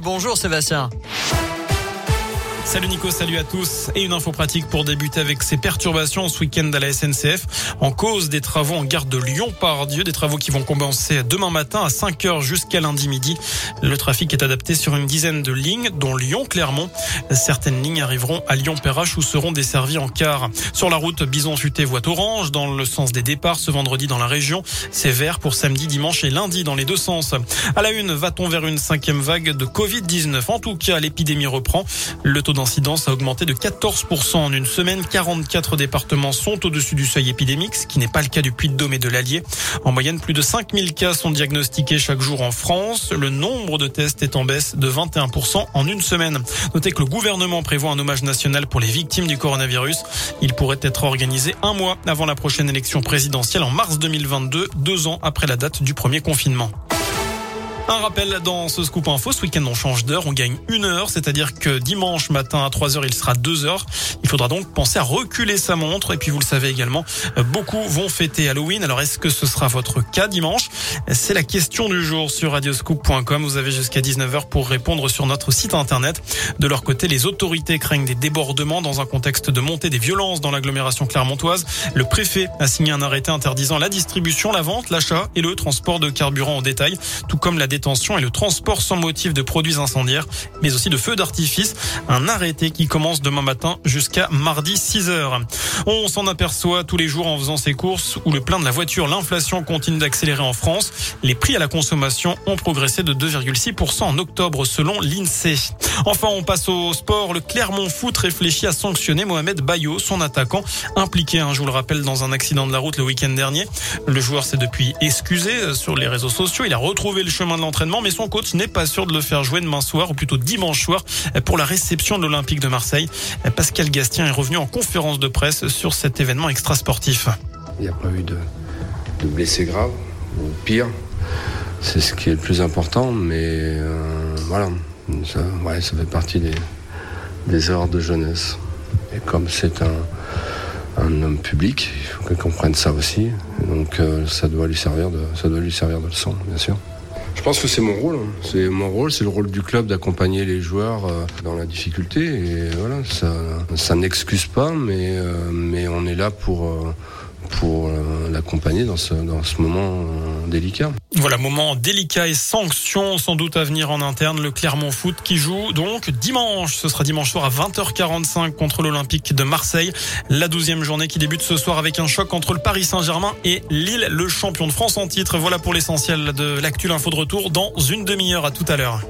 Bonjour Sébastien. Salut Nico, salut à tous. Et une info pratique pour débuter avec ces perturbations ce week-end à la SNCF en cause des travaux en gare de Lyon-Pardieu, des travaux qui vont commencer demain matin à 5 heures jusqu'à lundi midi. Le trafic est adapté sur une dizaine de lignes, dont Lyon-Clermont. Certaines lignes arriveront à Lyon-Perrache où seront desservies en car. Sur la route, Bison Futé voie orange dans le sens des départs ce vendredi dans la région. C'est vert pour samedi, dimanche et lundi dans les deux sens. À la une, va-t-on vers une cinquième vague de Covid-19 En tout cas, l'épidémie reprend. Le taux d'incidence a augmenté de 14% en une semaine. 44 départements sont au-dessus du seuil épidémique, ce qui n'est pas le cas du Puy-de-Dôme et de l'Allier. En moyenne, plus de 5000 cas sont diagnostiqués chaque jour en France. Le nombre de tests est en baisse de 21% en une semaine. Notez que le gouvernement prévoit un hommage national pour les victimes du coronavirus. Il pourrait être organisé un mois avant la prochaine élection présidentielle en mars 2022, deux ans après la date du premier confinement. Un rappel dans ce scoop info, ce week-end on change d'heure, on gagne une heure, c'est-à-dire que dimanche matin à 3 heures il sera 2 heures. Il faudra donc penser à reculer sa montre et puis vous le savez également, beaucoup vont fêter Halloween. Alors est-ce que ce sera votre cas dimanche? C'est la question du jour sur radioscoop.com. Vous avez jusqu'à 19h pour répondre sur notre site internet. De leur côté, les autorités craignent des débordements dans un contexte de montée des violences dans l'agglomération clermontoise. Le préfet a signé un arrêté interdisant la distribution, la vente, l'achat et le transport de carburant en détail, tout comme la détention et le transport sans motif de produits incendiaires, mais aussi de feux d'artifice. Un arrêté qui commence demain matin jusqu'à mardi 6 heures. On s'en aperçoit tous les jours en faisant ses courses ou le plein de la voiture. L'inflation continue d'accélérer en France. Les prix à la consommation ont progressé de 2,6% en octobre selon l'INSEE. Enfin, on passe au sport. Le Clermont Foot réfléchit à sanctionner Mohamed Bayo, son attaquant, impliqué, hein, je vous le rappelle, dans un accident de la route le week-end dernier. Le joueur s'est depuis excusé sur les réseaux sociaux. Il a retrouvé le chemin de mais son coach n'est pas sûr de le faire jouer demain soir, ou plutôt dimanche soir, pour la réception de l'Olympique de Marseille. Pascal Gastien est revenu en conférence de presse sur cet événement extrasportif. Il n'y a pas eu de, blessés graves, ou pire. C'est ce qui est le plus important, mais euh, voilà, ça, ouais, ça fait partie des, des erreurs de jeunesse. Et comme c'est un, homme public, il faut qu'il comprenne ça aussi. Donc euh, ça doit lui servir ça doit lui servir de leçon, bien sûr. Je pense que c'est mon rôle. C'est mon rôle, c'est le rôle du club d'accompagner les joueurs euh, dans la difficulté. Et voilà, ça, ça n'excuse pas, mais, euh, mais on est là pour, euh, pour l'accompagner dans ce, dans ce moment délicat. Voilà, moment délicat et sanctions sans doute à venir en interne. Le Clermont Foot qui joue donc dimanche. Ce sera dimanche soir à 20h45 contre l'Olympique de Marseille. La douzième journée qui débute ce soir avec un choc entre le Paris Saint-Germain et Lille, le champion de France en titre. Voilà pour l'essentiel de l'actu. Info de retour dans une demi-heure. À tout à l'heure.